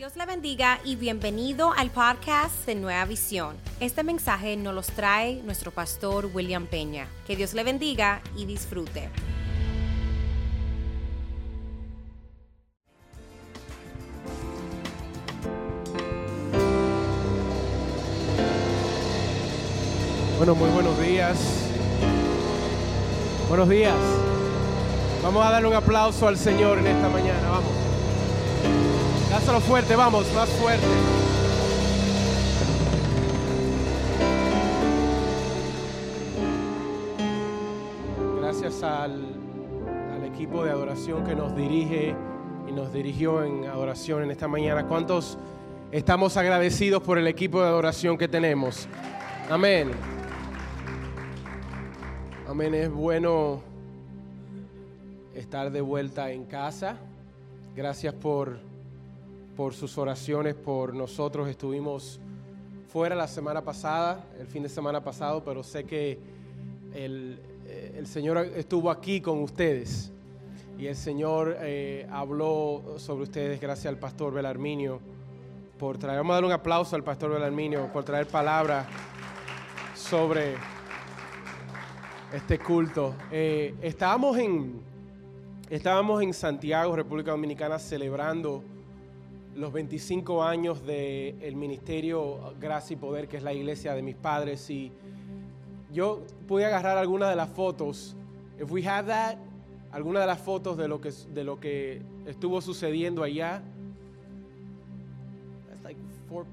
Dios le bendiga y bienvenido al podcast de Nueva Visión. Este mensaje nos los trae nuestro pastor William Peña. Que Dios le bendiga y disfrute. Bueno, muy buenos días. Buenos días. Vamos a darle un aplauso al Señor en esta mañana, vamos. Dáselo fuerte, vamos, más fuerte. Gracias al, al equipo de adoración que nos dirige y nos dirigió en adoración en esta mañana. ¿Cuántos estamos agradecidos por el equipo de adoración que tenemos? Amén. Amén, es bueno estar de vuelta en casa. Gracias por, por sus oraciones por nosotros. Estuvimos fuera la semana pasada, el fin de semana pasado, pero sé que el, eh, el Señor estuvo aquí con ustedes y el Señor eh, habló sobre ustedes gracias al pastor Belarminio por traer, vamos a dar un aplauso al pastor Belarminio por traer palabra sobre este culto. Eh, estábamos, en, estábamos en Santiago, República Dominicana, celebrando los 25 años del Ministerio Gracia y Poder, que es la iglesia de mis padres. Y yo pude agarrar algunas de las fotos. If we have that, algunas de las fotos de lo que, de lo que estuvo sucediendo allá. That's like four,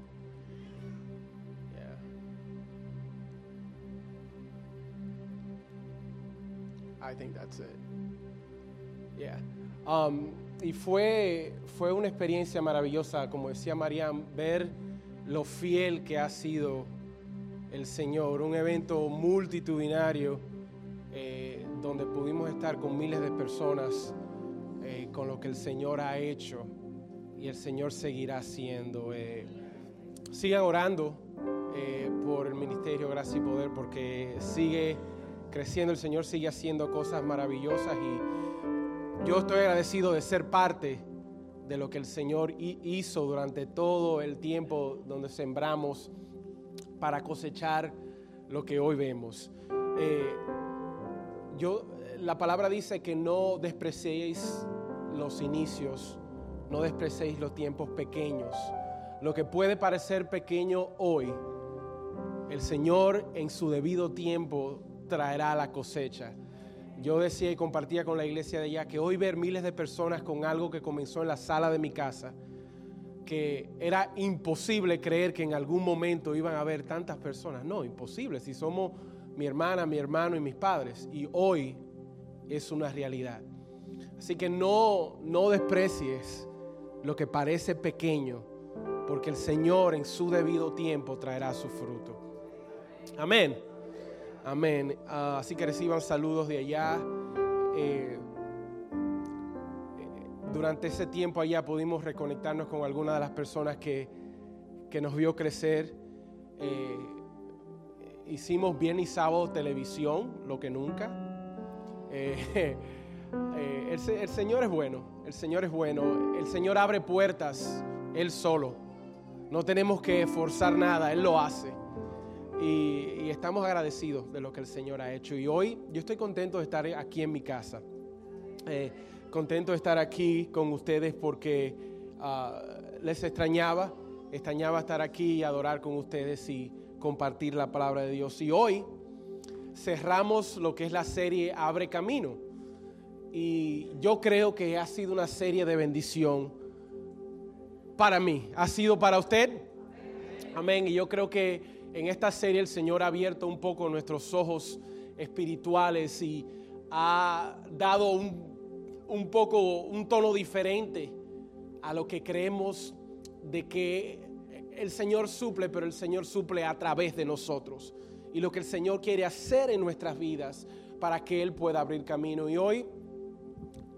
yeah. I think that's it. Yeah. Um, y fue, fue una experiencia maravillosa, como decía Mariam, ver lo fiel que ha sido el Señor. Un evento multitudinario eh, donde pudimos estar con miles de personas eh, con lo que el Señor ha hecho y el Señor seguirá haciendo. Eh, sigan orando eh, por el Ministerio Gracia y Poder porque sigue creciendo, el Señor sigue haciendo cosas maravillosas y yo estoy agradecido de ser parte de lo que el Señor hi- hizo durante todo el tiempo donde sembramos para cosechar lo que hoy vemos. Eh, yo, la palabra dice que no despreciéis los inicios, no despreciéis los tiempos pequeños. Lo que puede parecer pequeño hoy, el Señor en su debido tiempo traerá la cosecha. Yo decía y compartía con la iglesia de allá que hoy ver miles de personas con algo que comenzó en la sala de mi casa, que era imposible creer que en algún momento iban a haber tantas personas. No, imposible, si somos mi hermana, mi hermano y mis padres. Y hoy es una realidad. Así que no, no desprecies lo que parece pequeño, porque el Señor en su debido tiempo traerá su fruto. Amén. Amén. Ah, así que reciban saludos de allá. Eh, durante ese tiempo allá pudimos reconectarnos con algunas de las personas que, que nos vio crecer. Eh, hicimos bien y sábado televisión, lo que nunca. Eh, eh, el, el Señor es bueno, el Señor es bueno. El Señor abre puertas, Él solo. No tenemos que forzar nada, Él lo hace. Y, estamos agradecidos de lo que el Señor ha hecho. Y hoy yo estoy contento de estar aquí en mi casa. Eh, contento de estar aquí con ustedes porque ah, les extrañaba, extrañaba estar aquí y adorar con ustedes y compartir la palabra de Dios. Y hoy cerramos lo que es la serie Abre Camino. Y yo creo que ha sido una serie de bendición para mí. ¿Ha sido para usted? Amén. Y yo creo que en esta serie el Señor ha abierto un poco nuestros ojos espirituales y ha dado un, un poco, un tono diferente a lo que creemos de que el Señor suple, pero el Señor suple a través de nosotros. Y lo que el Señor quiere hacer en nuestras vidas para que Él pueda abrir camino. Y hoy,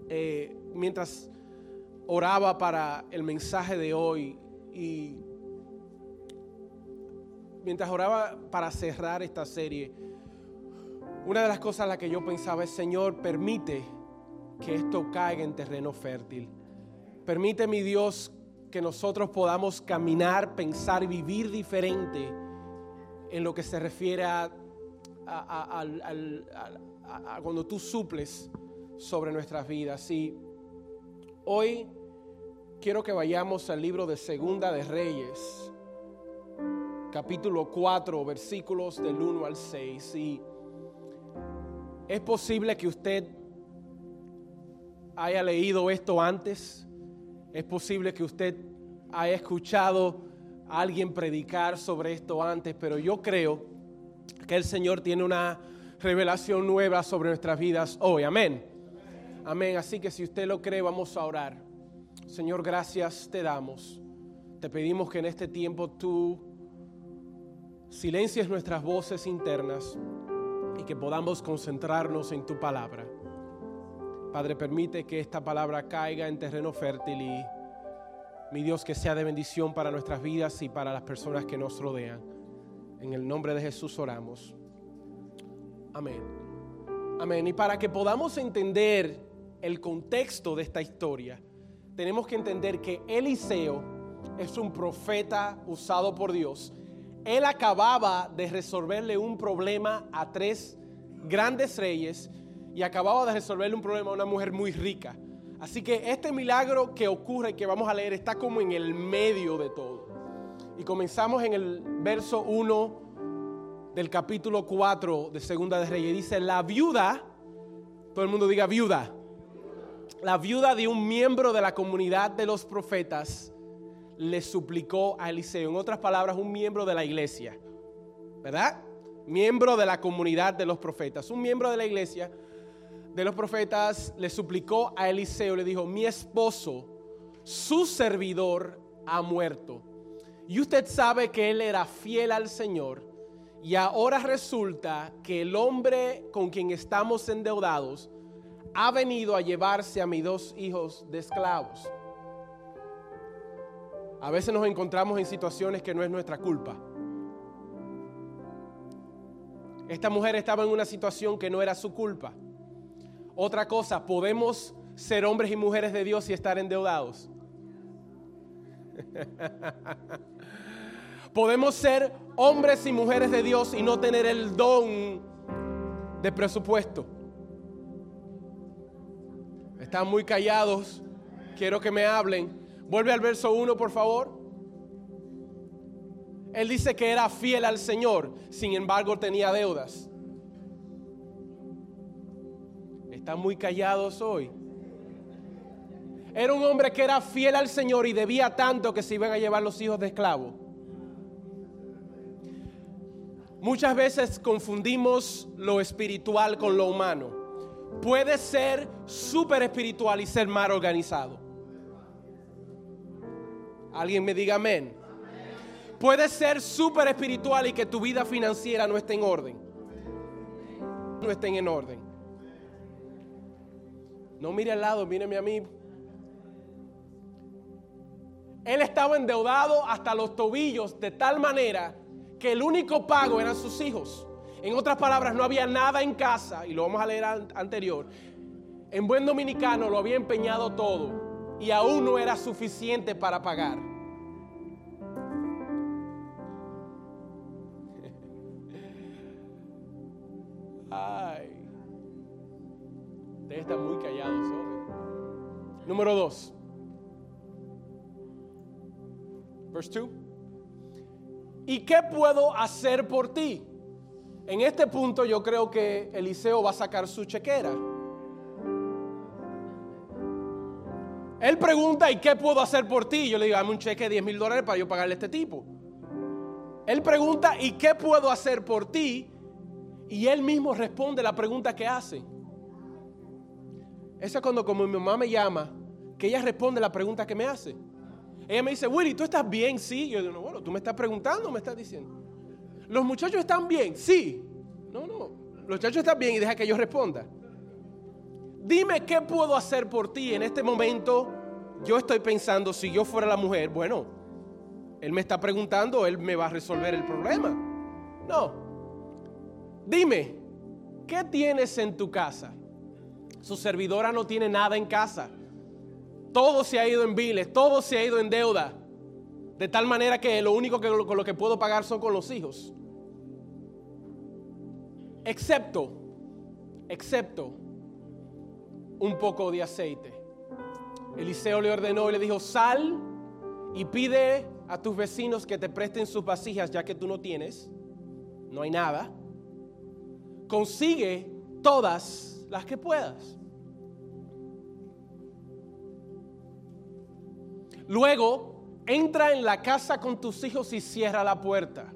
eh, mientras oraba para el mensaje de hoy y mientras oraba para cerrar esta serie, una de las cosas en las que yo pensaba es, Señor, permite que esto caiga en terreno fértil. Permite, mi Dios, que nosotros podamos caminar, pensar vivir diferente en lo que se refiere a, cuando tú suples sobre nuestras vidas. Y hoy quiero que vayamos al libro de Segunda de Reyes, capítulo 4, versículos del 1 al 6. Y es posible que usted haya leído esto antes. Es posible que usted haya escuchado a alguien predicar sobre esto antes, pero yo creo que el Señor tiene una revelación nueva sobre nuestras vidas hoy. Amén. Amén. Así que si usted lo cree, vamos a orar. Señor, gracias te damos. Te pedimos que en este tiempo tú silencies nuestras voces internas y que podamos concentrarnos en tu palabra. Padre, permite que esta palabra caiga en terreno fértil y, mi Dios, que sea de bendición para nuestras vidas y para las personas que nos rodean. En el nombre de Jesús oramos. Amén. Amén. Y para que podamos entender el contexto de esta historia, tenemos que entender que Eliseo es un profeta usado por Dios. Él acababa de resolverle un problema a tres grandes reyes y acababa de resolverle un problema a una mujer muy rica. Así que este milagro que ocurre, que vamos a leer, está como en el medio de todo. Y comenzamos en el verso 1 del capítulo 4 de Segunda de Reyes. Dice, la viuda, todo el mundo diga viuda, la viuda de un miembro de la comunidad de los profetas le suplicó a Eliseo. En otras palabras, un miembro de la iglesia, ¿verdad? Miembro de la comunidad de los profetas. Un miembro de la iglesia de los profetas le suplicó a Eliseo, le dijo, mi esposo, su servidor, ha muerto. Y usted sabe que él era fiel al Señor. Y ahora resulta que el hombre con quien estamos endeudados ha venido a llevarse a mis dos hijos de esclavos. A veces nos encontramos en situaciones que no es nuestra culpa. Esta mujer estaba en una situación que no era su culpa. Otra cosa, podemos ser hombres y mujeres de Dios y estar endeudados. podemos ser hombres y mujeres de Dios y no tener el don de presupuesto. Están muy callados. Quiero que me hablen. Vuelve al verso 1, por favor. Él dice que era fiel al Señor, sin embargo tenía deudas. Están muy callados hoy. Era un hombre que era fiel al Señor y debía tanto que se iban a llevar los hijos de esclavo. Muchas veces confundimos lo espiritual con lo humano. Puede ser súper espiritual y ser mal organizado. Alguien me diga amén. Puede ser súper espiritual y que tu vida financiera no esté en orden. No estén en orden. No mire al lado, míreme a mí. Él estaba endeudado hasta los tobillos de tal manera que el único pago eran sus hijos. En otras palabras, no había nada en casa, y lo vamos a leer anterior. En buen dominicano lo había empeñado todo y aún no era suficiente para pagar. Ay. Ustedes están muy callados. Número 2. Verse 2. ¿Y qué puedo hacer por ti? En este punto yo creo que Eliseo va a sacar su chequera. Él pregunta, ¿y qué puedo hacer por ti? Yo le digo, dame un cheque de 10 mil dólares para yo pagarle a este tipo. Él pregunta, ¿y qué puedo hacer por ti? Y él mismo responde la pregunta que hace. Esa es cuando como mi mamá me llama, que ella responde la pregunta que me hace. Ella me dice, Willy, ¿tú estás bien? Sí. Yo digo, no, bueno, tú me estás preguntando me estás diciendo. ¿Los muchachos están bien? Sí. No, no. Los muchachos están bien y deja que yo responda. Dime qué puedo hacer por ti en este momento. Yo estoy pensando, si yo fuera la mujer, bueno, él me está preguntando, él me va a resolver el problema. No. Dime, ¿qué tienes en tu casa? Su servidora no tiene nada en casa. Todo se ha ido en biles, todo se ha ido en deuda. De tal manera que lo único que, con lo que puedo pagar son con los hijos. Excepto, excepto un poco de aceite. Eliseo le ordenó y le dijo, sal y pide a tus vecinos que te presten sus vasijas ya que tú no tienes. No hay nada. Consigue todas las que puedas. Luego, entra en la casa con tus hijos y cierra la puerta.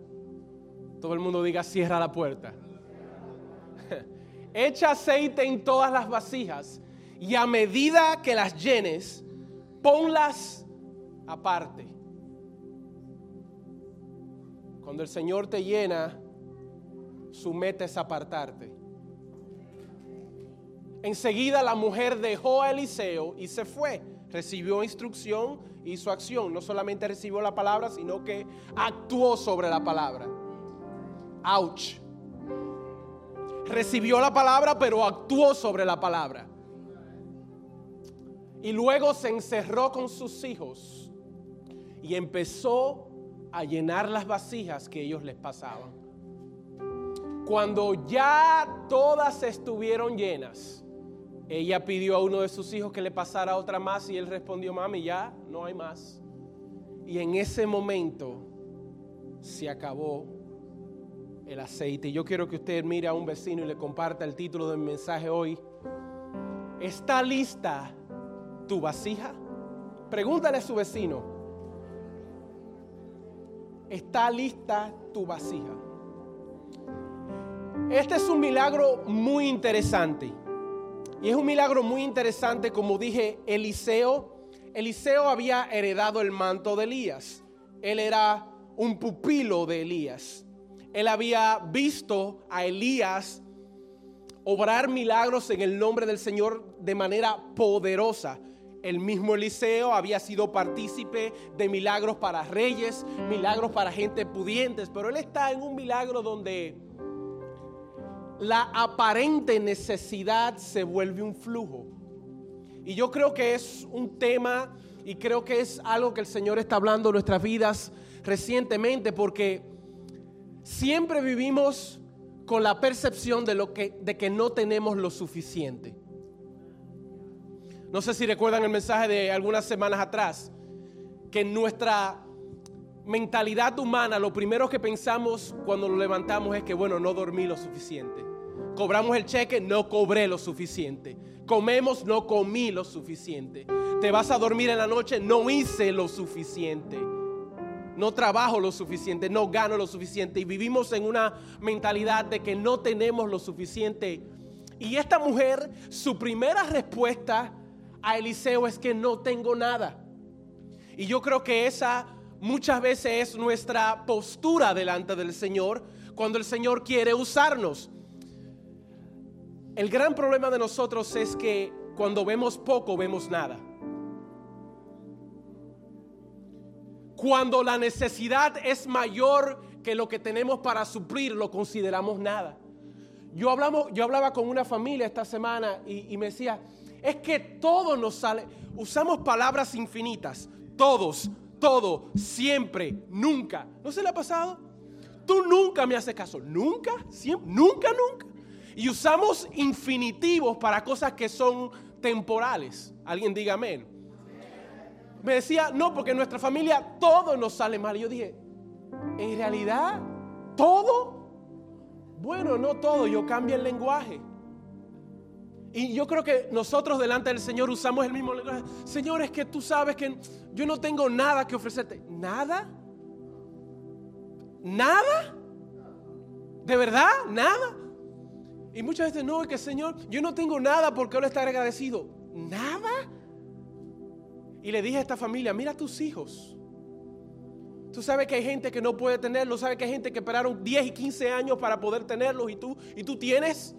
Todo el mundo diga, cierra la puerta. Echa aceite en todas las vasijas y a medida que las llenes, ponlas aparte. Cuando el Señor te llena, su meta es apartarte. Enseguida la mujer dejó a Eliseo y se fue. Recibió instrucción, hizo acción. No solamente recibió la palabra, sino que actuó sobre la palabra. Ouch. Recibió la palabra, pero actuó sobre la palabra. Y luego se encerró con sus hijos y empezó a llenar las vasijas que ellos les pasaban. Cuando ya todas estuvieron llenas, ella pidió a uno de sus hijos que le pasara otra más y él respondió, mami, ya no hay más. Y en ese momento se acabó el aceite. Yo quiero que usted mire a un vecino y le comparta el título del mensaje hoy. ¿Está lista tu vasija? Pregúntale a su vecino. ¿Está lista tu vasija? Este es un milagro muy interesante. Y es un milagro muy interesante, como dije, Eliseo. Eliseo había heredado el manto de Elías. Él era un pupilo de Elías. Él había visto a Elías obrar milagros en el nombre del Señor de manera poderosa. El mismo Eliseo había sido partícipe de milagros para reyes, milagros para gente pudientes, pero él está en un milagro donde la aparente necesidad se vuelve un flujo. Y yo creo que es un tema y creo que es algo que el Señor está hablando en nuestras vidas recientemente porque siempre vivimos con la percepción de, lo que, de que no tenemos lo suficiente. No sé si recuerdan el mensaje de algunas semanas atrás, que nuestra mentalidad humana lo primero que pensamos cuando lo levantamos es que, bueno, no dormí lo suficiente. Cobramos el cheque, no cobré lo suficiente. Comemos, no comí lo suficiente. Te vas a dormir en la noche, no hice lo suficiente. No trabajo lo suficiente, no gano lo suficiente. Y vivimos en una mentalidad de que no tenemos lo suficiente. Y esta mujer, su primera respuesta a Eliseo es que no tengo nada. Y yo creo que esa muchas veces es nuestra postura delante del Señor cuando el Señor quiere usarnos. El gran problema de nosotros es que cuando vemos poco, vemos nada. Cuando la necesidad es mayor que lo que tenemos para suplir, lo consideramos nada. Yo, hablamos, yo hablaba con una familia esta semana y, y me decía, es que todo nos sale. Usamos palabras infinitas. Todos, todo, siempre, nunca. ¿No se le ha pasado? Tú nunca me haces caso. Nunca, siempre, nunca, nunca. Y usamos infinitivos para cosas que son temporales. Alguien diga amén. Me decía, no, porque en nuestra familia todo nos sale mal. Y yo dije, en realidad, todo. Bueno, no todo, yo cambio el lenguaje. Y yo creo que nosotros delante del Señor usamos el mismo lenguaje. Señor, es que tú sabes que yo no tengo nada que ofrecerte. ¿Nada? ¿Nada? ¿De verdad? ¿Nada? Y muchas veces no, es que Señor, yo no tengo nada porque ahora estar agradecido. ¿Nada? Y le dije a esta familia, mira tus hijos. Tú sabes que hay gente que no puede tenerlos, sabes que hay gente que esperaron 10 y 15 años para poder tenerlos y tú, y tú tienes.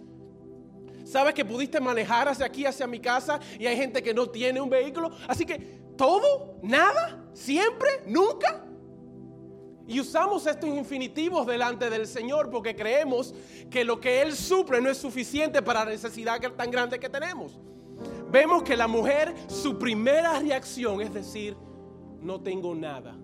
Sabes que pudiste manejar hacia aquí, hacia mi casa, y hay gente que no tiene un vehículo. Así que todo, nada, siempre, nunca. Y usamos estos infinitivos delante del Señor porque creemos que lo que Él suple no es suficiente para la necesidad tan grande que tenemos. vemos que la mujer, su primera reacción es decir, no tengo nada.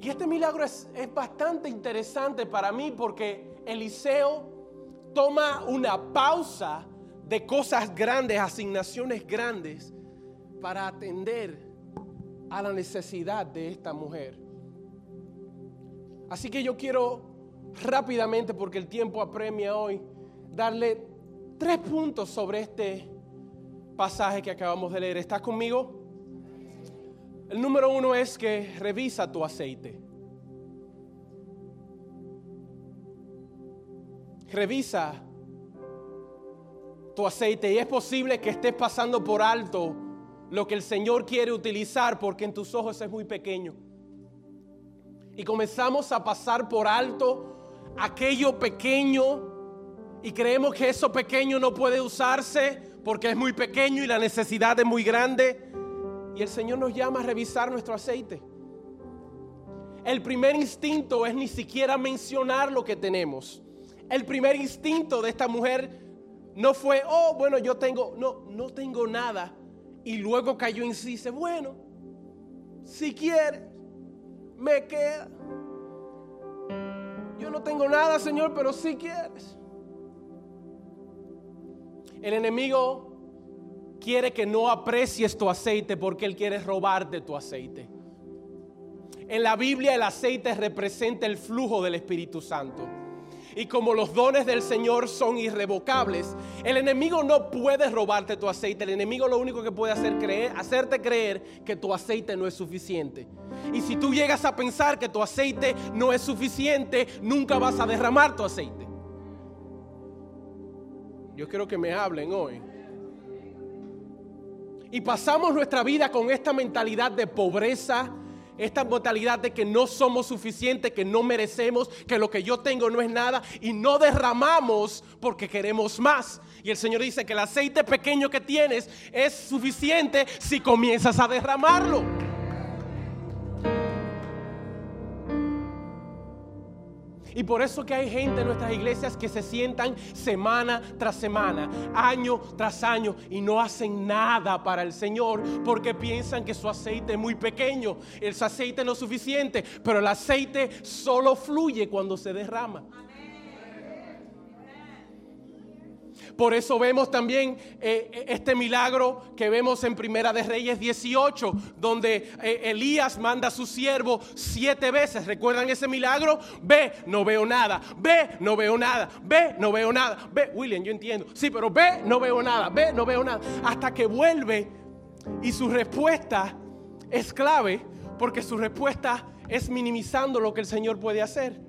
Y este milagro es, es bastante interesante para mí porque Eliseo toma una pausa de cosas grandes, asignaciones grandes, para atender a la necesidad de esta mujer. Así que yo quiero rápidamente, porque el tiempo apremia hoy, darle tres puntos sobre este pasaje que acabamos de leer. ¿Estás conmigo? El número uno es que revisa tu aceite. Revisa tu aceite y es posible que estés pasando por alto lo que el Señor quiere utilizar porque en tus ojos es muy pequeño. Y comenzamos a pasar por alto aquello pequeño y creemos que eso pequeño no puede usarse porque es muy pequeño y la necesidad es muy grande. Y el Señor nos llama a revisar nuestro aceite. El primer instinto es ni siquiera mencionar lo que tenemos. El primer instinto de esta mujer no fue, oh, bueno, yo tengo, no, no tengo nada. Y luego cayó en sí dice, bueno, si quiere, me queda. Yo no tengo nada, Señor, pero si quieres. El enemigo quiere que no aprecies tu aceite porque él quiere robarte tu aceite. En la Biblia el aceite representa el flujo del Espíritu Santo. Y como los dones del Señor son irrevocables, el enemigo no puede robarte tu aceite. El enemigo lo único que puede hacer creer, hacerte creer que tu aceite no es suficiente. Y si tú llegas a pensar que tu aceite no es suficiente, nunca vas a derramar tu aceite. Yo quiero que me hablen hoy. Y pasamos nuestra vida con esta mentalidad de pobreza, esta mentalidad de que no somos suficientes, que no merecemos, que lo que yo tengo no es nada y no derramamos porque queremos más. Y el Señor dice que el aceite pequeño que tienes es suficiente si comienzas a derramarlo. Y por eso que hay gente en nuestras iglesias que se sientan semana tras semana, año tras año y no hacen nada para el Señor porque piensan que su aceite es muy pequeño, el aceite no es suficiente, pero el aceite solo fluye cuando se derrama. Por eso vemos también eh, este milagro que vemos en Primera de Reyes 18, donde eh, Elías manda a su siervo siete veces. ¿Recuerdan ese milagro? Ve, no veo nada. Ve, no veo nada. Ve, no veo nada. Ve, William, yo entiendo. Sí, pero ve, no veo nada. Ve, no veo nada. Hasta que vuelve y su respuesta es clave porque su respuesta es minimizando lo que el Señor puede hacer.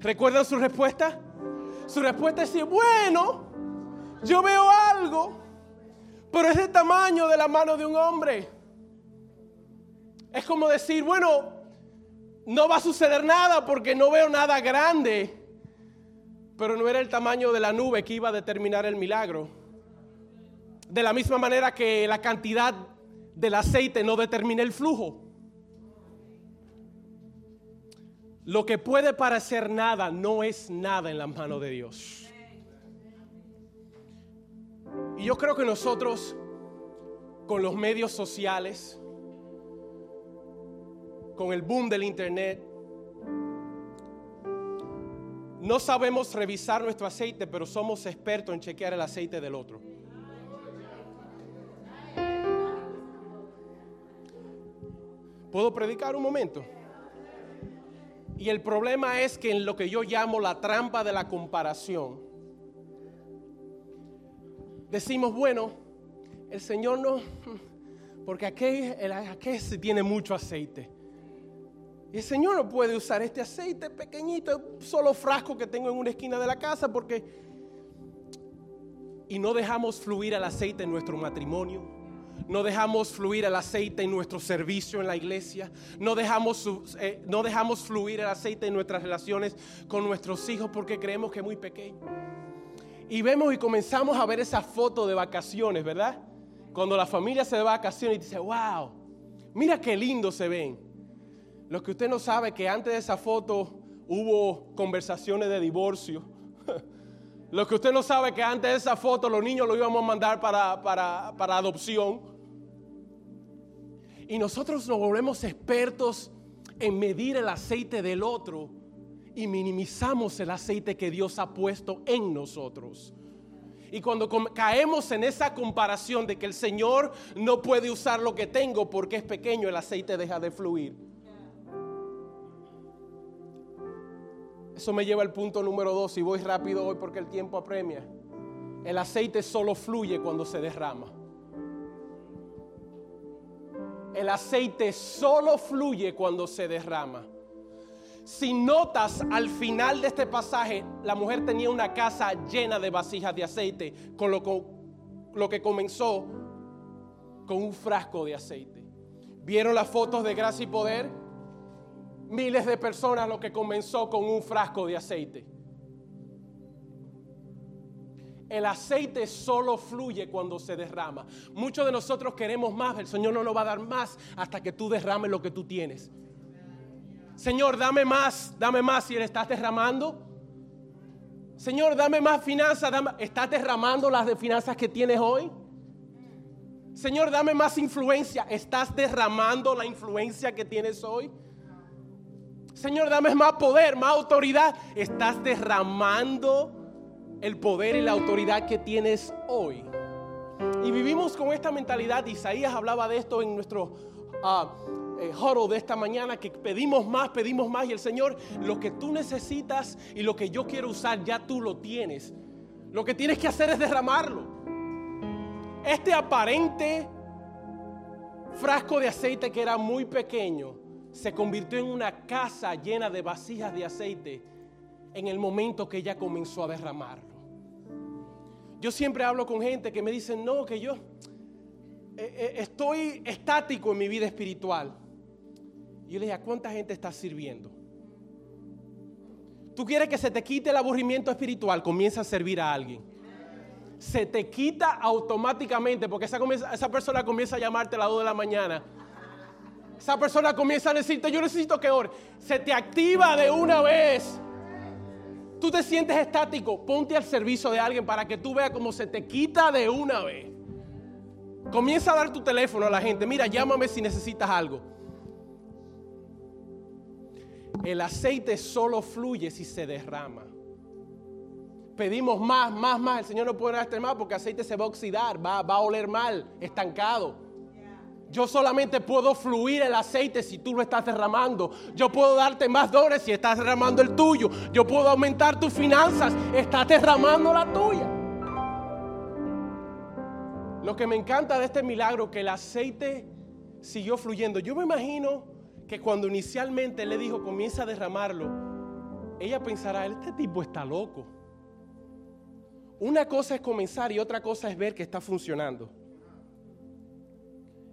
¿Recuerdan su respuesta? Su respuesta es decir, bueno, yo veo algo, pero es del tamaño de la mano de un hombre. Es como decir, bueno, no va a suceder nada porque no veo nada grande, pero no era el tamaño de la nube que iba a determinar el milagro. De la misma manera que la cantidad del aceite no determina el flujo. Lo que puede parecer nada no es nada en las manos de Dios. Y yo creo que nosotros, con los medios sociales, con el boom del Internet, no sabemos revisar nuestro aceite, pero somos expertos en chequear el aceite del otro. ¿Puedo predicar un momento? Y el problema es que en lo que yo llamo la trampa de la comparación, decimos, bueno, el Señor no, porque aquí, aquí se tiene mucho aceite. Y el Señor no puede usar este aceite pequeñito, solo frasco que tengo en una esquina de la casa, porque... Y no dejamos fluir el aceite en nuestro matrimonio. No dejamos fluir el aceite en nuestro servicio en la iglesia. No dejamos, eh, no dejamos fluir el aceite en nuestras relaciones con nuestros hijos porque creemos que es muy pequeño. Y vemos y comenzamos a ver esa foto de vacaciones, ¿verdad? Cuando la familia se va de vacaciones y dice, wow, mira qué lindo se ven. Lo que usted no sabe que antes de esa foto hubo conversaciones de divorcio. Lo que usted no sabe que antes de esa foto los niños lo íbamos a mandar para, para, para adopción. Y nosotros nos volvemos expertos en medir el aceite del otro y minimizamos el aceite que Dios ha puesto en nosotros. Y cuando caemos en esa comparación de que el Señor no puede usar lo que tengo porque es pequeño, el aceite deja de fluir. Eso me lleva al punto número dos y voy rápido hoy porque el tiempo apremia. El aceite solo fluye cuando se derrama. El aceite solo fluye cuando se derrama. Si notas al final de este pasaje, la mujer tenía una casa llena de vasijas de aceite, con lo, que comenzó con un frasco de aceite. ¿Vieron las fotos de gracia y poder? Miles de personas lo que comenzó con un frasco de aceite. El aceite solo fluye cuando se derrama. Muchos de nosotros queremos más, el Señor no nos va a dar más hasta que tú derrames lo que tú tienes. Señor, dame más, dame más si le estás derramando. Señor, dame más finanzas, ¿estás derramando las de finanzas que tienes hoy? Señor, dame más influencia, ¿estás derramando la influencia que tienes hoy? Señor, dame más poder, más autoridad, ¿estás derramando el poder y la autoridad que tienes hoy? Y vivimos con esta mentalidad, Isaías hablaba de esto en nuestro... Ah, eh, de esta mañana que pedimos más, pedimos más y el Señor, lo que tú necesitas y lo que yo quiero usar, ya tú lo tienes. Lo que tienes que hacer es derramarlo. Este aparente frasco de aceite que era muy pequeño se convirtió en una casa llena de vasijas de aceite en el momento que ella comenzó a derramarlo. Yo siempre hablo con gente que me dicen, no, que yo eh, eh, estoy estático en mi vida espiritual. Y yo le dije, ¿a cuánta gente estás sirviendo? Tú quieres que se te quite el aburrimiento espiritual, comienza a servir a alguien. Se te quita automáticamente porque esa, persona comienza a llamarte a las 2 de la mañana. Esa persona comienza a decirte, yo necesito que ore. Se te activa de una vez. Tú te sientes estático, ponte al servicio de alguien para que tú veas cómo se te quita de una vez. Comienza a dar tu teléfono a la gente. Mira, llámame si necesitas algo. El aceite solo fluye si se derrama. Pedimos más, más, más. El Señor no puede darte más porque el aceite se va a oxidar, va, va a oler mal, estancado. Yo solamente puedo fluir el aceite si tú lo estás derramando. Yo puedo darte más dones si estás derramando el tuyo. Yo puedo aumentar tus finanzas, estás derramando la tuya. Lo que me encanta de este milagro que el aceite siguió fluyendo. Yo me imagino que cuando inicialmente le dijo comienza a derramarlo, ella pensará, este tipo está loco. Una cosa es comenzar y otra cosa es ver que está funcionando.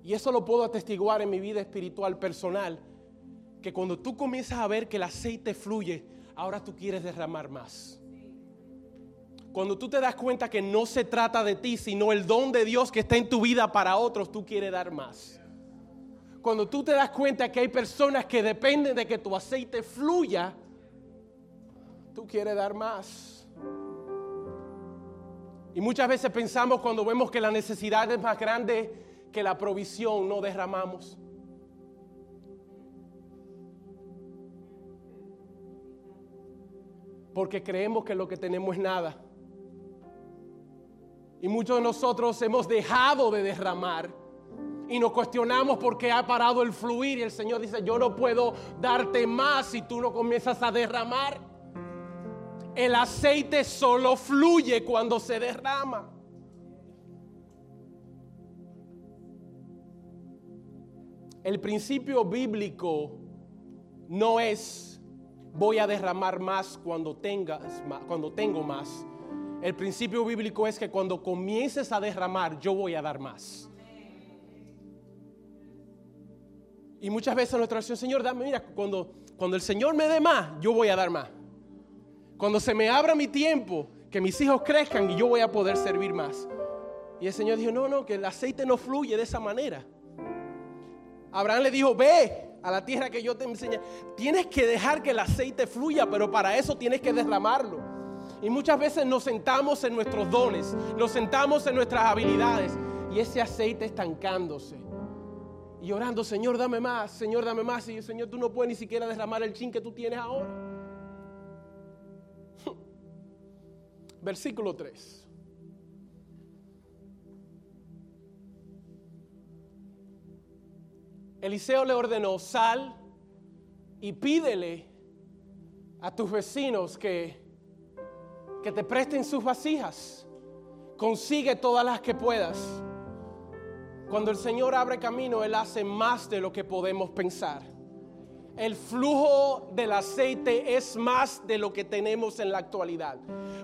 Y eso lo puedo atestiguar en mi vida espiritual personal, que cuando tú comienzas a ver que el aceite fluye, ahora tú quieres derramar más. Cuando tú te das cuenta que no se trata de ti, sino el don de Dios que está en tu vida para otros, tú quieres dar más cuando tú te das cuenta que hay personas que dependen de que tu aceite fluya, tú quieres dar más. Y muchas veces pensamos cuando vemos que la necesidad es más grande que la provisión, no derramamos. Porque creemos que lo que tenemos es nada. Y muchos de nosotros hemos dejado de derramar y nos cuestionamos por qué ha parado el fluir y el Señor dice, yo no puedo darte más si tú no comienzas a derramar. El aceite solo fluye cuando se derrama. El principio bíblico no es voy a derramar más cuando tengas cuando tengo más. El principio bíblico es que cuando comiences a derramar, yo voy a dar más. Y muchas veces nuestra oración, Señor, dame, mira, cuando, cuando el Señor me dé más, yo voy a dar más. Cuando se me abra mi tiempo, que mis hijos crezcan y yo voy a poder servir más. Y el Señor dijo, no, no, que el aceite no fluye de esa manera. Abraham le dijo, ve a la tierra que yo te enseñé. Tienes que dejar que el aceite fluya, pero para eso tienes que derramarlo. Y muchas veces nos sentamos en nuestros dones, nos sentamos en nuestras habilidades y ese aceite estancándose. Y orando, Señor, dame más, Señor, dame más. Y Señor, tú no puedes ni siquiera derramar el chin que tú tienes ahora. Versículo 3. Eliseo le ordenó, sal y pídele a tus vecinos que, que te presten sus vasijas. Consigue todas las que puedas. Cuando el Señor abre camino, Él hace más de lo que podemos pensar. El flujo del aceite es más de lo que tenemos en la actualidad.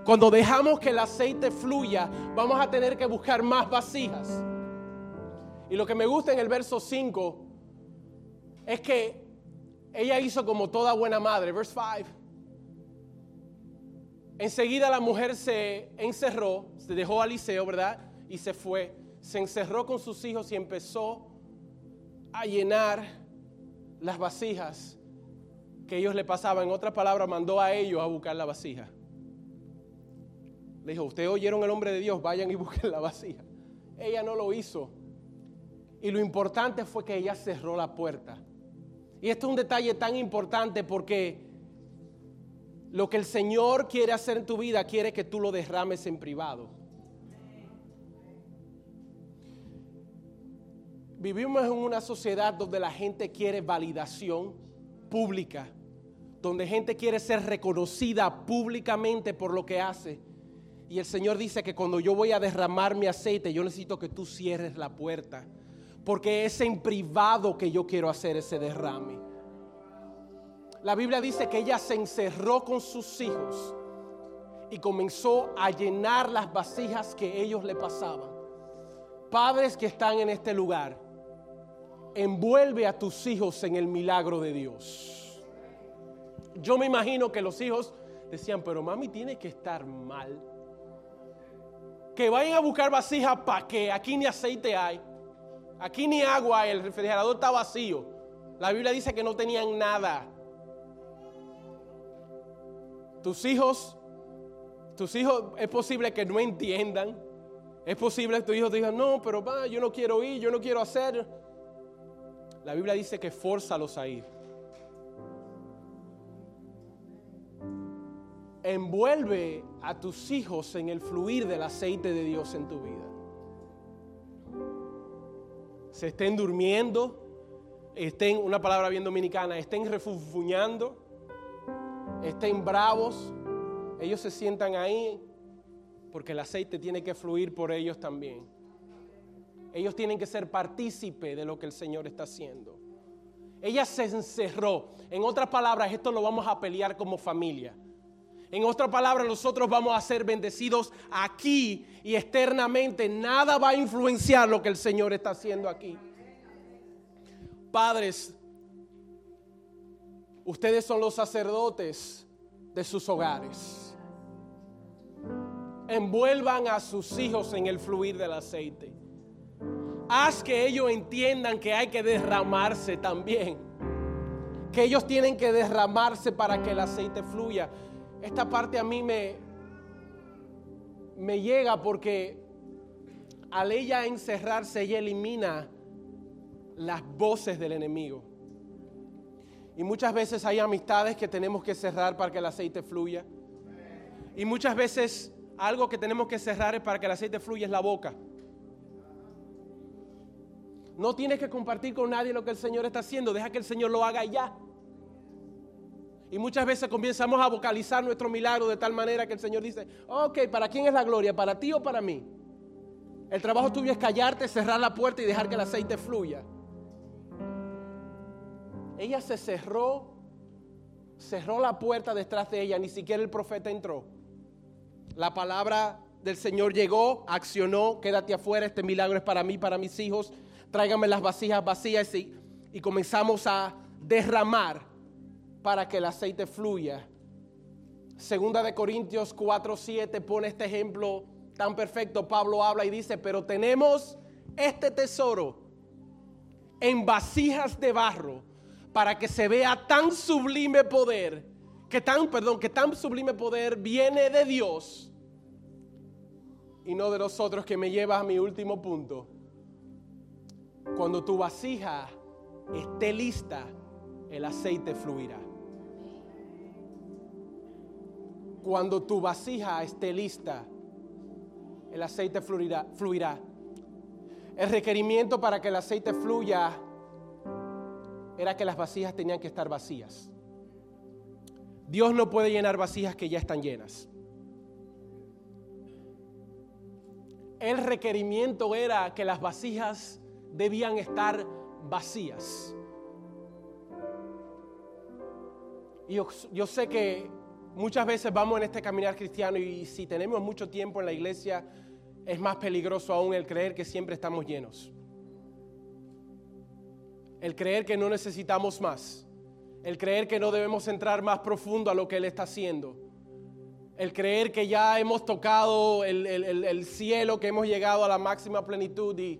Cuando dejamos que el aceite fluya, vamos a tener que buscar más vasijas. Y lo que me gusta en el verso 5 es que ella hizo como toda buena madre. Verse 5. Enseguida la mujer se encerró, se dejó a Eliseo, ¿verdad? Y se fue. Se encerró con sus hijos y empezó a llenar las vasijas que ellos le pasaban. En otras palabras, mandó a ellos a buscar la vasija. Le dijo, ustedes oyeron el hombre de Dios, vayan y busquen la vasija. Ella no lo hizo. Y lo importante fue que ella cerró la puerta. Y esto es un detalle tan importante porque lo que el Señor quiere hacer en tu vida quiere que tú lo derrames en privado. Vivimos en una sociedad donde la gente quiere validación pública, donde gente quiere ser reconocida públicamente por lo que hace. Y el Señor dice que cuando yo voy a derramar mi aceite, yo necesito que tú cierres la puerta porque es en privado que yo quiero hacer ese derrame. La Biblia dice que ella se encerró con sus hijos y comenzó a llenar las vasijas que ellos le pasaban. Padres que están en este lugar, envuelve a tus hijos en el milagro de Dios. Yo me imagino que los hijos decían, pero mami tiene que estar mal. Que vayan a buscar vasijas para que aquí ni aceite hay. Aquí ni agua, el refrigerador está vacío. La Biblia dice que no tenían nada. Tus hijos, tus hijos es posible que no entiendan. Es posible que tus hijos digan, no, pero va, yo no quiero ir, yo no quiero hacer. La Biblia dice que fórzalos a ir. Envuelve a tus hijos en el fluir del aceite de Dios en tu vida se estén durmiendo, estén, una palabra bien dominicana, estén refufuñando, estén bravos, ellos se sientan ahí porque el aceite tiene que fluir por ellos también. Ellos tienen que ser partícipe de lo que el Señor está haciendo. Ella se encerró. En otras palabras, esto lo vamos a pelear como familia. En otras palabras, nosotros vamos a ser bendecidos aquí y externamente. Nada va a influenciar lo que el Señor está haciendo aquí. Padres, ustedes son los sacerdotes de sus hogares. Envuelvan a sus hijos en el fluir del aceite. Haz que ellos entiendan que hay que derramarse también. Que ellos tienen que derramarse para que el aceite fluya esta parte a mí me, me llega porque al ella encerrarse, ella elimina las voces del enemigo. Y muchas veces hay amistades que tenemos que cerrar para que el aceite fluya. Y muchas veces algo que tenemos que cerrar para que el aceite fluya es la boca. No tienes que compartir con nadie lo que el Señor está haciendo. Deja que el Señor lo haga ya. Y muchas veces comenzamos a vocalizar nuestro milagro de tal manera que el Señor dice, ok, ¿para quién es la gloria? ¿Para ti o para mí? El trabajo tuyo es callarte, cerrar la puerta y dejar que el aceite fluya. Ella se cerró, cerró la puerta detrás de ella, ni siquiera el profeta entró. La palabra del Señor llegó, accionó, quédate afuera, este milagro es para mí, para mis hijos, tráigame las vasijas vacías y, comenzamos a derramar para que el aceite fluya. Segunda de Corintios 4, 7 pone este ejemplo tan perfecto. Pablo habla y dice, pero tenemos este tesoro en vasijas de barro para que se vea tan sublime poder que tan, perdón, que tan sublime poder viene de Dios y no de nosotros, que me lleva a mi último punto. Cuando tu vasija esté lista, el aceite fluirá. Cuando tu vasija esté lista, el aceite fluirá. fluirá. El requerimiento para que el aceite fluya era que las vasijas tenían que estar vacías. Dios no puede llenar vasijas que ya están llenas. El requerimiento era que las vasijas debían estar vacías. Y yo, sé que muchas veces vamos en este caminar cristiano y si tenemos mucho tiempo en la iglesia es más peligroso aún el creer que siempre estamos llenos. El creer que no necesitamos más. El creer que no debemos entrar más profundo a lo que Él está haciendo. El creer que ya hemos tocado el, el cielo, que hemos llegado a la máxima plenitud y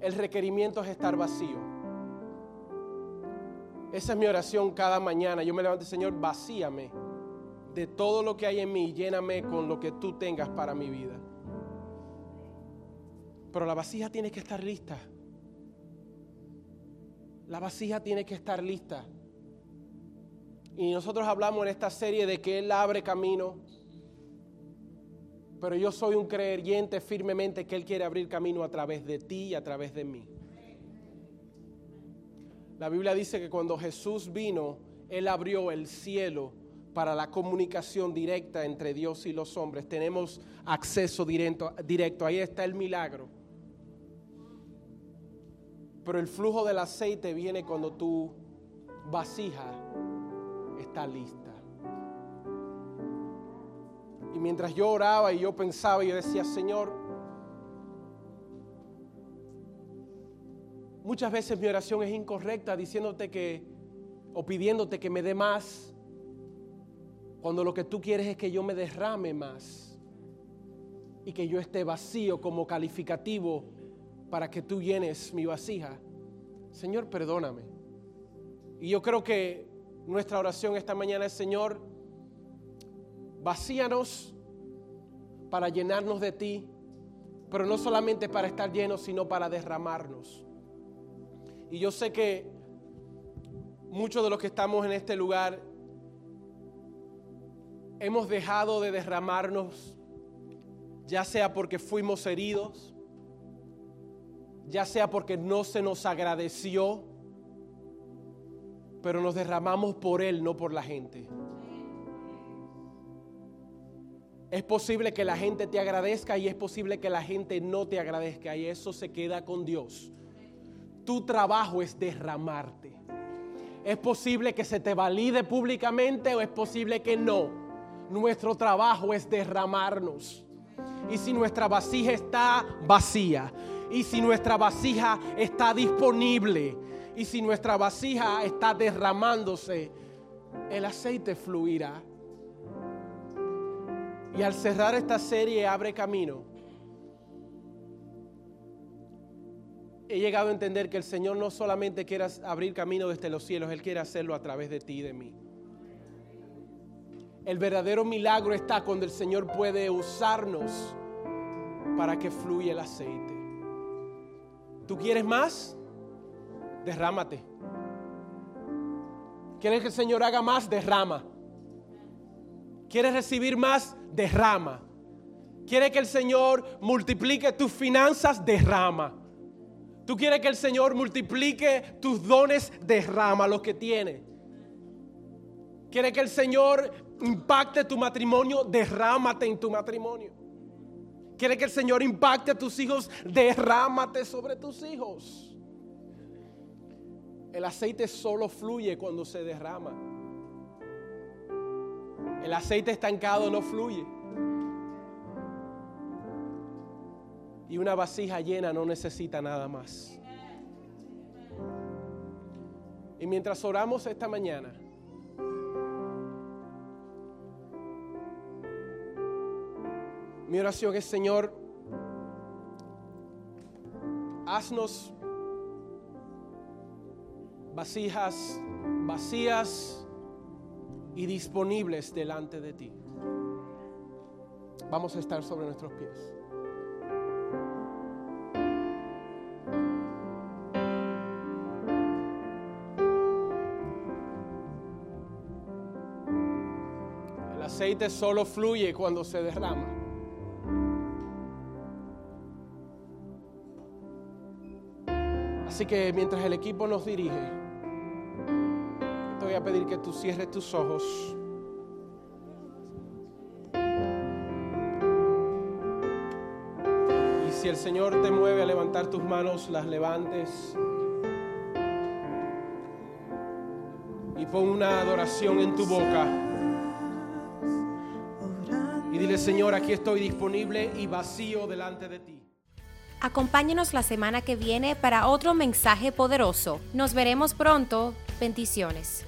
el requerimiento es estar vacío. Esa es mi oración cada mañana. Yo me levanto, Señor, vacíame de todo lo que hay en mí, lléname con lo que tú tengas para mi vida. Pero la vasija tiene que estar lista. La vasija tiene que estar lista. Y nosotros hablamos en esta serie de que Él abre camino. Pero yo soy un creyente firmemente que Él quiere abrir camino a través de ti y a través de mí. La Biblia dice que cuando Jesús vino, Él abrió el cielo para la comunicación directa entre Dios y los hombres. Tenemos acceso directo, directo. Ahí está el milagro. Pero el flujo del aceite viene cuando tu vasija está lista. Y mientras yo oraba y yo pensaba, yo decía, Señor, muchas veces mi oración es incorrecta diciéndote que, o pidiéndote que me dé más, cuando lo que tú quieres es que yo me derrame más y que yo esté vacío como calificativo para que tú llenes mi vasija. Señor, perdóname. Y yo creo que nuestra oración esta mañana es, Señor, vacíanos para llenarnos de ti, pero no solamente para estar llenos, sino para derramarnos. Y yo sé que muchos de los que estamos en este lugar hemos dejado de derramarnos, ya sea porque fuimos heridos, ya sea porque no se nos agradeció, pero nos derramamos por Él, no por la gente. Es posible que la gente te agradezca y es posible que la gente no te agradezca y eso se queda con Dios. Tu trabajo es derramarte. Es posible que se te valide públicamente o es posible que no. Nuestro trabajo es derramarnos. Y si nuestra vasija está vacía, y si nuestra vasija está disponible y si nuestra vasija está derramándose, el aceite fluirá. Y al cerrar esta serie abre camino. He llegado a entender que el Señor no solamente quiere abrir camino desde los cielos, Él quiere hacerlo a través de ti y de mí. El verdadero milagro está cuando el Señor puede usarnos para que fluya el aceite. ¿Tú quieres más? Derrámate. ¿Quieres que el Señor haga más? Derrama. ¿Quieres recibir más? Derrama. ¿Quieres que el Señor multiplique tus finanzas? Derrama. ¿Tú quieres que el Señor multiplique tus dones? Derrama lo que tiene. ¿Quieres que el Señor impacte tu matrimonio? Derrámate en tu matrimonio. Quiere que el Señor impacte a tus hijos, derrámate sobre tus hijos. El aceite solo fluye cuando se derrama. El aceite estancado no fluye. Y una vasija llena no necesita nada más. Y mientras oramos esta mañana, Mi oración es, Señor, haznos vasijas vacías y disponibles delante de ti. Vamos a estar sobre nuestros pies. El aceite solo fluye cuando se derrama. Así que mientras el equipo nos dirige, a pedir que tú cierres tus ojos. Y si el Señor te mueve a levantar tus manos, las levantes. Y pon una adoración en tu boca. Y dile, Señor, aquí estoy disponible y vacío delante de ti. Acompáñenos la semana que viene para otro mensaje poderoso. Nos veremos pronto. Bendiciones.